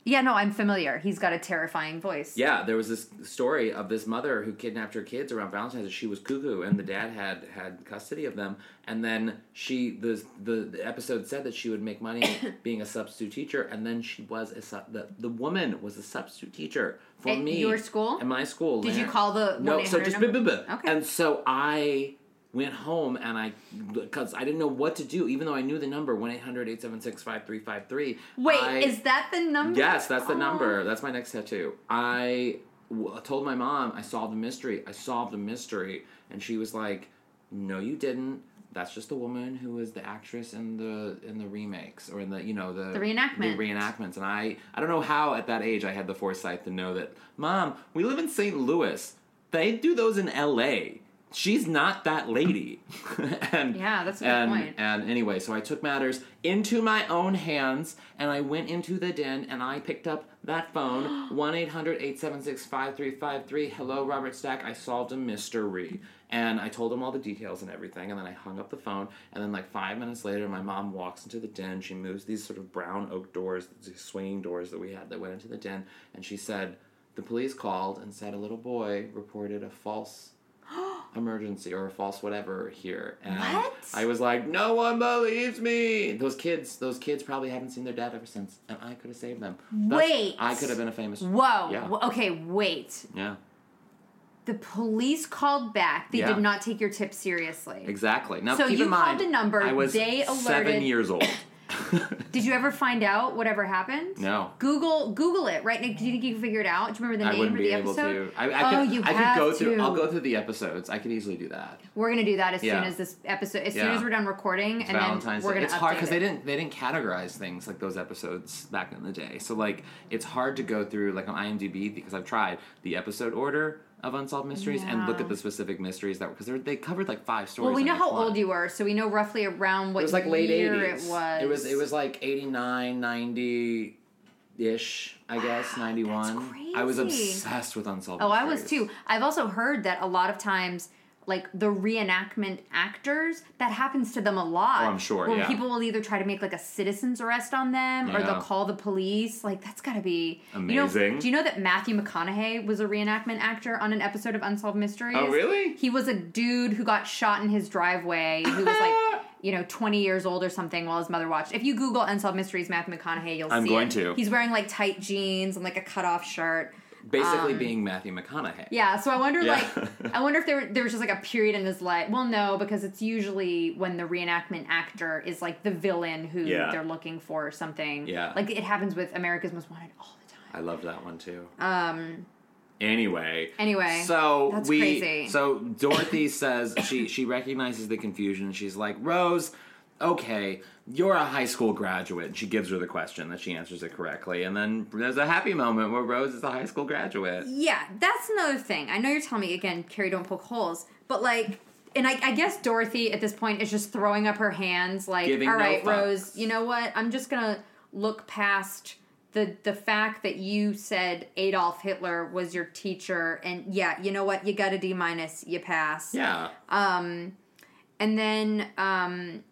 Yeah, no, I'm familiar. He's got a terrifying voice. Yeah, there was this story of this mother who kidnapped her kids around Valentine's. Day. She was cuckoo, and the dad had had custody of them. And then she, the the, the episode said that she would make money being a substitute teacher, and then she was a sub, the the woman was a substitute teacher for At me. your school? At my school. Did you call the no? So just blah, blah, blah. Okay. And so I went home and I because I didn't know what to do, even though I knew the number one 800 Wait, I, is that the number? Yes, that's the Oh. number. That's my next tattoo. I told my mom I solved the mystery. I solved the mystery, and she was like, "No, you didn't. That's just the woman who was the actress in the in the remakes or in the you know the The reenactment. the reenactments." And I I don't know how at that age I had the foresight to know that. Mom, we live in St. Louis. They do those in L.A. She's not that lady. and Yeah, that's a good and, point. and anyway, so I took matters into my own hands and I went into the den and I picked up that phone 1 800 876 5353. Hello, Robert Stack. I solved a mystery. And I told him all the details and everything. And then I hung up the phone. And then, like, five minutes later, my mom walks into the den. She moves these sort of brown oak doors, these swinging doors that we had that went into the den. And she said, The police called and said a little boy reported a false emergency or a false whatever here. And What? I was like, no one believes me. Those kids, those kids probably haven't seen their dad ever since, and I could have saved them. Thus, Wait. I could have been a famous. Whoa. Yeah. Okay, wait. Yeah, The police called back. They Yeah. did not take your tip seriously. exactly. Now So keep you in mind, called a number, I was they seven years old. Did you ever find out whatever happened? No. Google Google it right now. Do you think you can figure it out? Do you remember the I name or the episode? I, I oh, could, you I have could go to. through. I'll go through the episodes. I can easily do that. We're gonna do that as Yeah. soon as this episode. As soon Yeah. as we're done recording, and Valentine's then we're Day. gonna. It's hard because they didn't they didn't categorize things like those episodes back in the day. So like it's hard to go through like on IMDb because I've tried the episode order of unsolved mysteries and look at the specific mysteries that were because they covered like five stories. Well, we know how one. old you were, so we know roughly around what It was like late year eighties. it was. It was it was like 89, 90 ish. I guess ninety one. I was obsessed with unsolved. Oh, I was too. I've also heard that a lot of times like the reenactment actors, that happens to them a lot. Oh, I'm sure, Where yeah. people will either try to make like a citizen's arrest on them or they'll call the police. Like that's got to be You know, Amazing. do you know that Matthew McConaughey was a reenactment actor on an episode of Unsolved Mysteries? Oh, really? He was a dude who got shot in his driveway who was like, you know, 20 years old or something while his mother watched. If you Google Unsolved Mysteries Matthew McConaughey, you'll I'm see going it. to. He's wearing like tight jeans and like a cutoff shirt. Basically, being Matthew McConaughey. Um, Yeah, so I wonder, Yeah. like, I wonder if there were, there was just like a period in his life. Well, no, because it's usually when the reenactment actor is like the villain who Yeah. they're looking for or something. Yeah. like it happens with America's Most Wanted all the time. I love that one too. Um. Anyway. Anyway, So that's we. crazy. So Dorothy says she she recognizes the confusion. She's like Rose. Okay, you're a high school graduate. And she gives her the question that she answers it correctly, and then there's a happy moment where Rose is a high school graduate. Yeah, that's another thing. I know you're telling me again, Carrie, don't poke holes, but like, and I, I guess Dorothy at this point is just throwing up her hands, like, Giving all no right, fucks." Rose, you know what? I'm just gonna look past the the fact that you said Adolf Hitler was your teacher, and yeah, you know what? You got a D minus, you pass. Yeah. Um, And then, um,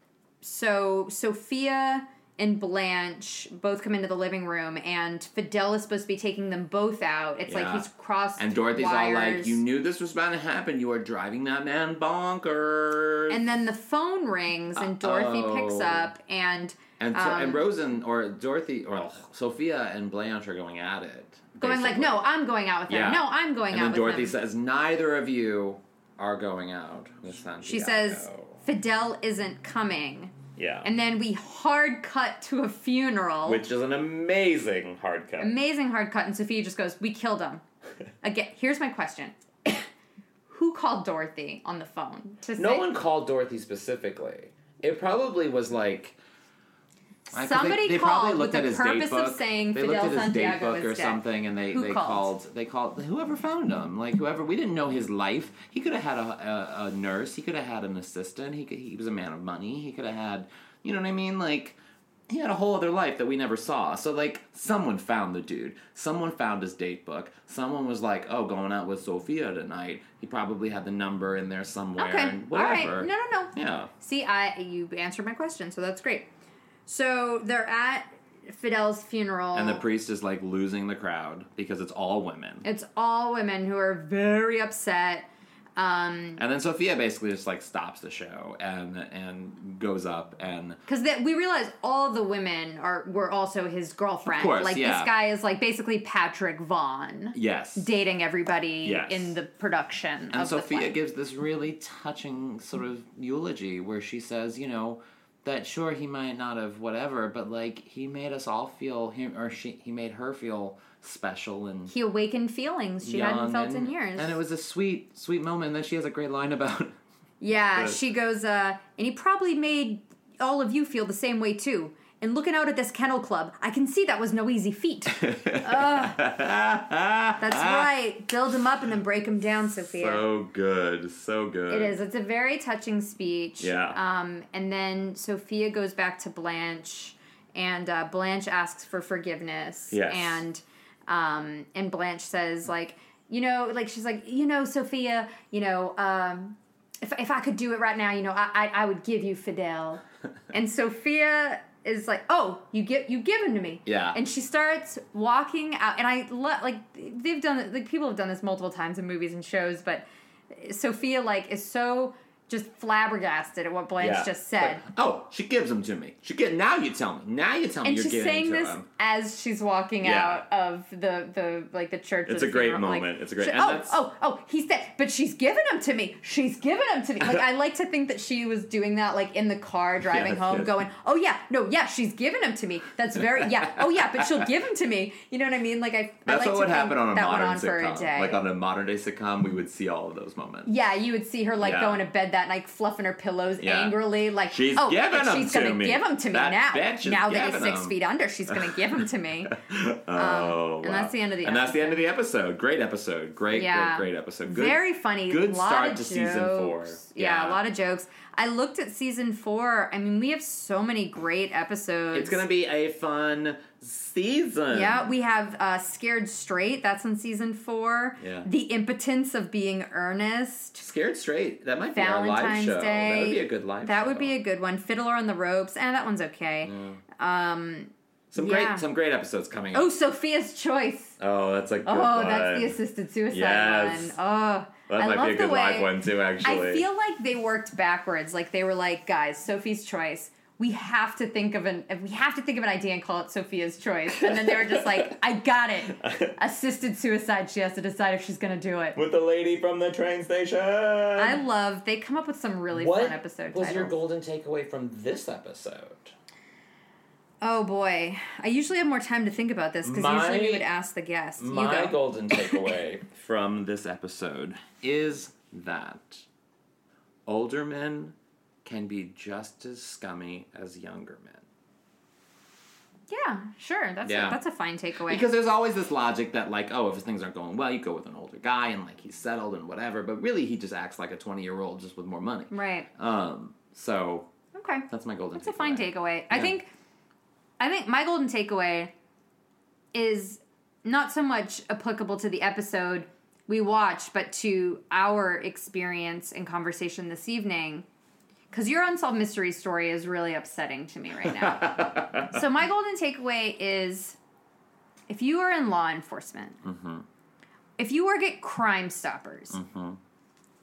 so Sophia and Blanche both come into the living room, and Fidel is supposed to be taking them both out. It's Yeah. like he's crossed. And Dorothy's all like, "You knew this was about to happen. You are driving that man bonkers." And then the phone rings, and Dorothy picks Uh-oh. up, and and, so, and um, and or Dorothy or Sophia and Blanche are going at it, going like, "No, I'm going out with him. Yeah. No, I'm going and out with Dorothy him." says, "Neither of you are going out with Santiago." she says, "Fidel isn't coming." "Yeah," And then we hard cut to a funeral. which is an amazing hard cut. amazing hard cut, and Sophia just goes, "We killed him." Again, here's my question: Who called Dorothy on the phone to no say one called Dorothy specifically. It probably was like. Somebody they, they probably called looked with at the his purpose date of saying they Fidel looked at his date Santiago book is or dead. something, and they, Who they called? called they called whoever found him. Like whoever we didn't know his life. He could have had a, a, a nurse. He could have had an assistant. He could, he was a man of money. He could have had you know what I mean. Like he had a whole other life that we never saw. So like someone found the dude. Someone found his date book. Someone was like, oh, going out with Sophia tonight. He probably had the number in there somewhere. Okay, and all right, no, no, no. Yeah. See, I you answered my question, so that's great. So they're at Fidel's funeral, And the priest is like losing the crowd because it's all women. it's all women who are very upset. Um, And then Sophia basically just like stops the show and and goes up and because we realize all the women are were also his girlfriend. Of course, like yeah. this guy is like basically Patrick Vaughn. yes. dating everybody Yes. in the production and of the Sophia gives this really touching sort of eulogy where she says, you know, that sure he might not have whatever, but like he made us all feel him or she he made her feel special and he awakened feelings she hadn't felt and, in years. And it was a sweet, sweet moment. And then she has a great line about yeah, Good. she goes, uh, and he probably made all of you feel the same way too. And looking out at this kennel club, I can see that was no easy feat. That's right. Build him up and then break him down, Sophia. so good, so good. It is. It's a very touching speech. Yeah. Um, and then Sophia goes back to Blanche, and uh, Blanche asks for forgiveness. Yes. And um, and Blanche says like, you know, like she's like, you know, Sophia, you know, um, if if I could do it right now, you know, I I, I would give you Fidel. and Sophia is like, oh, you get you give him to me. Yeah. And she starts walking out, and I lo- like they've done it. Like people have done this multiple times in movies and shows, but Sophia like is so just flabbergasted at what Blanche Yeah. just said. Like, oh, she gives them to me. She get now. You tell me. Now you tell me and you're she's giving saying to this him. as she's walking Yeah. out of the the like the church. It's a great funeral, like, moment. It's a great- she- and oh that's- oh oh he's dead, but she's given them to me. She's given them to me. Like I like to think that she was doing that like in the car driving Yes, home, going, oh yeah, no yeah, she's given them to me. That's very yeah. Oh yeah, but she'll give them to me. You know what I mean? Like I. That's I like what to would happen on a modern on a sitcom. day. Like on a modern day sitcom, we would see all of those moments. Yeah, you would see her like Yeah. going to bed that night, fluffing her pillows Yeah. angrily, like She's oh, giving but 'em she's to gonna me. give them to me That now. now that he's six six 'em. feet under, she's gonna give them to me. Um, oh, and wow. that's the end of the And that's the end episode. of the episode. Great episode. Great, Yeah. great, great episode. Good, Very funny. Good lot start to season four. jokes. Yeah. a lot of jokes. I looked at season four. I mean, we have so many great episodes. It's gonna be a fun season. Yeah, we have uh, Scared Straight. That's in season four. Yeah. The Impotence of Being Earnest. Scared Straight. That might be our live Valentine's show. Day. That would be a good live That show. would be a good one. Fiddler on the Ropes. And that one's okay. Um, some yeah. great some great episodes coming up. oh, Sophia's Choice. Oh, that's a good Oh, one. that's the assisted suicide Yes. one. Oh, That I might be a good live one too, actually. I feel like they worked backwards. Like they were like, guys, Sophie's Choice. We have to think of an we have to think of an idea and call it Sophia's Choice. And then they were just like, I got it. Assisted suicide. She has to decide if she's gonna do it. with the lady from the train station. I love. They come up with some really what fun episode What was titles. your golden takeaway from this episode? Oh boy, I usually have more time to think about this because usually we would ask the guest. My go. golden takeaway from this episode is that older men can be just as scummy as younger men. Yeah, sure. That's Yeah. a, that's a fine takeaway. Because there's always this logic that like, oh, if things aren't going well, you go with an older guy and like he's settled and whatever. But really, he just acts like a 20 year old just with more money. right. Um. So Okay. that's my golden. That's a fine takeaway. I think I think my golden takeaway is not so much applicable to the episode we watched, but to our experience and conversation this evening. Because your unsolved mystery story is really upsetting to me right now. so my golden takeaway is if you are in law enforcement, Mm-hmm. if you work at Crime Stoppers,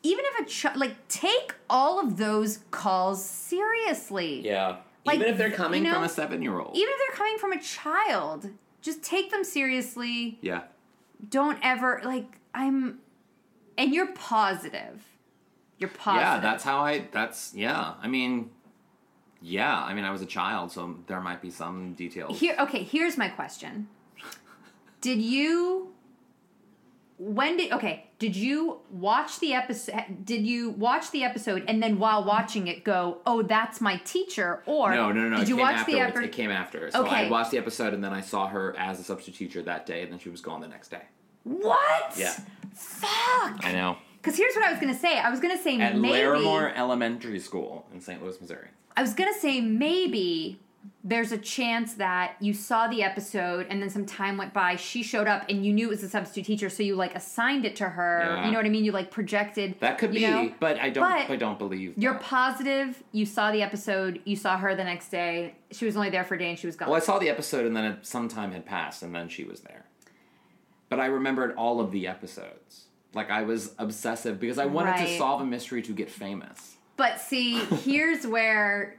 even if a ch- like take all of those calls seriously. Yeah. Like, Even if they're coming you know, from a seven year old. Even if they're coming from a child, just take them seriously. Yeah. Don't ever like I'm and you're positive. You're positive. Yeah, that's how I. That's yeah. I mean, yeah. I mean, I was a child, so there might be some details. Here okay, here's my question. Did you when did okay, did you watch the episode did you watch the episode and then while watching it go, "Oh, that's my teacher?" or no, no, no, no. Did you watch the episode? It came after. So Okay. I watched the episode, and then I saw her as a substitute teacher that day, and then she was gone the next day. What? Yeah. Fuck. I know. Because here's what I was gonna say. I was gonna say At maybe Larimore Elementary School in St. Louis, Missouri. I was gonna say maybe there's a chance that you saw the episode and then some time went by, she showed up and you knew it was a substitute teacher, so you like assigned it to her. Yeah. You know what I mean? You like projected That could be, know? but I don't. But I don't believe. You're that. positive you saw the episode, you saw her the next day. She was only there for a day and she was gone. Well, I saw the episode, and then it, some time had passed, and then she was there. But I remembered all of the episodes. Like I was obsessive because I wanted to solve a mystery to get famous. but see, here's where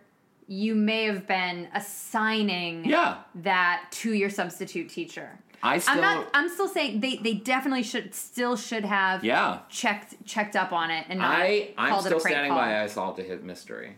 you may have been assigning Yeah. that to your substitute teacher. I still. I'm not. I'm still saying they they definitely should still should have yeah. checked checked up on it and not I I'm still a prank standing call. by. I solved a hit mystery.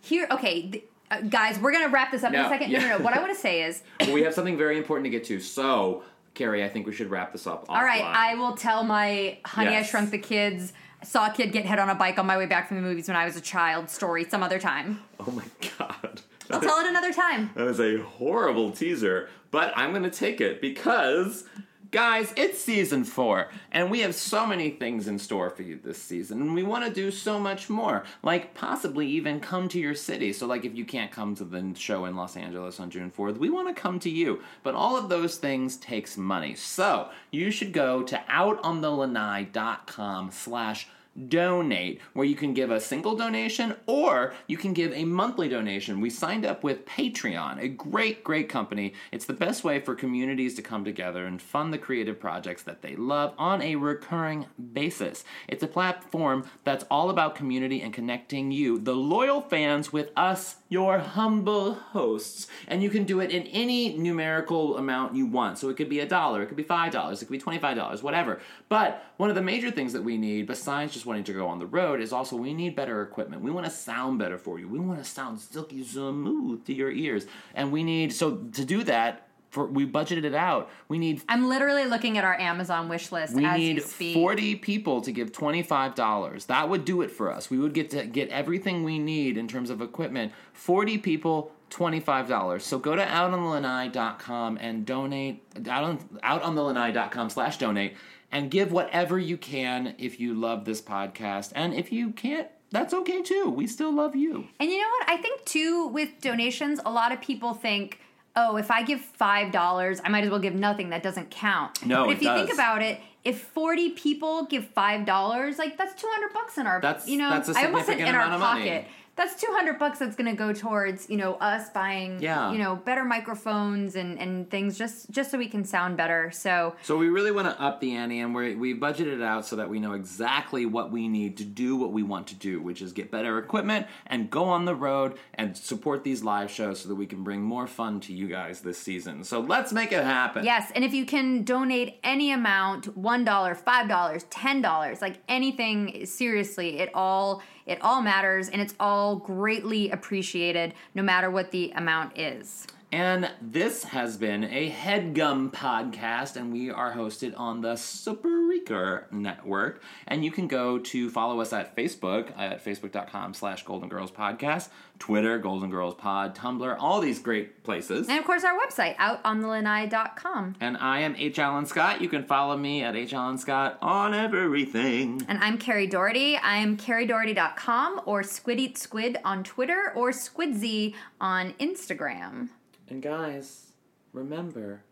Here, okay, th- uh, guys, we're gonna wrap this up in a second. No, yeah. no, no. What I want to say is, we have something very important to get to. So, Carrie, I think we should wrap this up. all right, offline. I will tell my Honey I Shrunk the Kids. Saw a kid get hit on a bike on my way back from the movies when I was a child. Story some other time. Oh my god. I'll tell it another time. That was a horrible teaser, but I'm going to take it because, guys, it's season four, and we have so many things in store for you this season, and we want to do so much more. Like, possibly even come to your city. So, like, if you can't come to the show in Los Angeles on June 4th, we want to come to you. But all of those things takes money. So, you should go to outonthelanai.com slash donate where you can give a single donation or you can give a monthly donation. We signed up with Patreon, a great, great company. It's the best way for communities to come together and fund the creative projects that they love on a recurring basis. It's a platform that's all about community and connecting you, the loyal fans, with us, your humble hosts. And you can do it in any numerical amount you want. So it could be a dollar, it could be five dollars, it could be twenty-five dollars, whatever. But one of the major things that we need, besides just wanting to go on the road, is also we need better equipment. We want to sound better for you. We want to sound silky smooth to your ears. And we need so to do that, for we budgeted it out. We need I'm literally looking at our Amazon wish list we need speak. 40 people to give $25. That would do it for us. We would get to get everything we need in terms of equipment. 40 people, $25. So go to outonthelanai.com and donate out on outonthelanai.com slash donate and give whatever you can if you love this podcast. And if you can't, that's okay too. We still love you. And you know what? I think too with donations, a lot of people think, oh, if I give five dollars, I might as well give nothing. That doesn't count. No, but if you think about it, if forty people give five dollars, like that's two hundred bucks in our. That's- you know, that's a I almost said significant in our amount of money. That's two hundred bucks. That's going to go towards you know us buying Yeah. you know better microphones and and things just just so we can sound better. So So we really want to up the ante, and we we budgeted it out so that we know exactly what we need to do what we want to do, which is get better equipment and go on the road and support these live shows so that we can bring more fun to you guys this season. So let's make it happen. Yes, and if you can donate any amount, one dollar, five dollars, ten dollars, like anything, seriously, it all it all matters, and it's all greatly appreciated, no matter what the amount is. And this has been a Headgum podcast, and we are hosted on the Spreaker Network. And you can go to follow us at Facebook at facebook.com slash Golden Girls Podcast, Twitter, Golden Girls Pod, Tumblr, all these great places. And of course, our website, outonthelanai.com. And I am H. Allen Scott. You can follow me at H. Allen Scott on everything. And I'm Carrie Doherty. I'm carriedoherty.com or Squid Eat Squid on Twitter or Squidzy on Instagram. And guys, remember,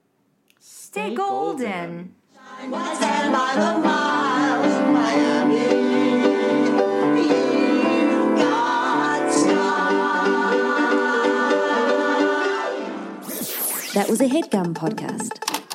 Stay golden. Stand by the miles, Miami. You got style. That was a headgum podcast.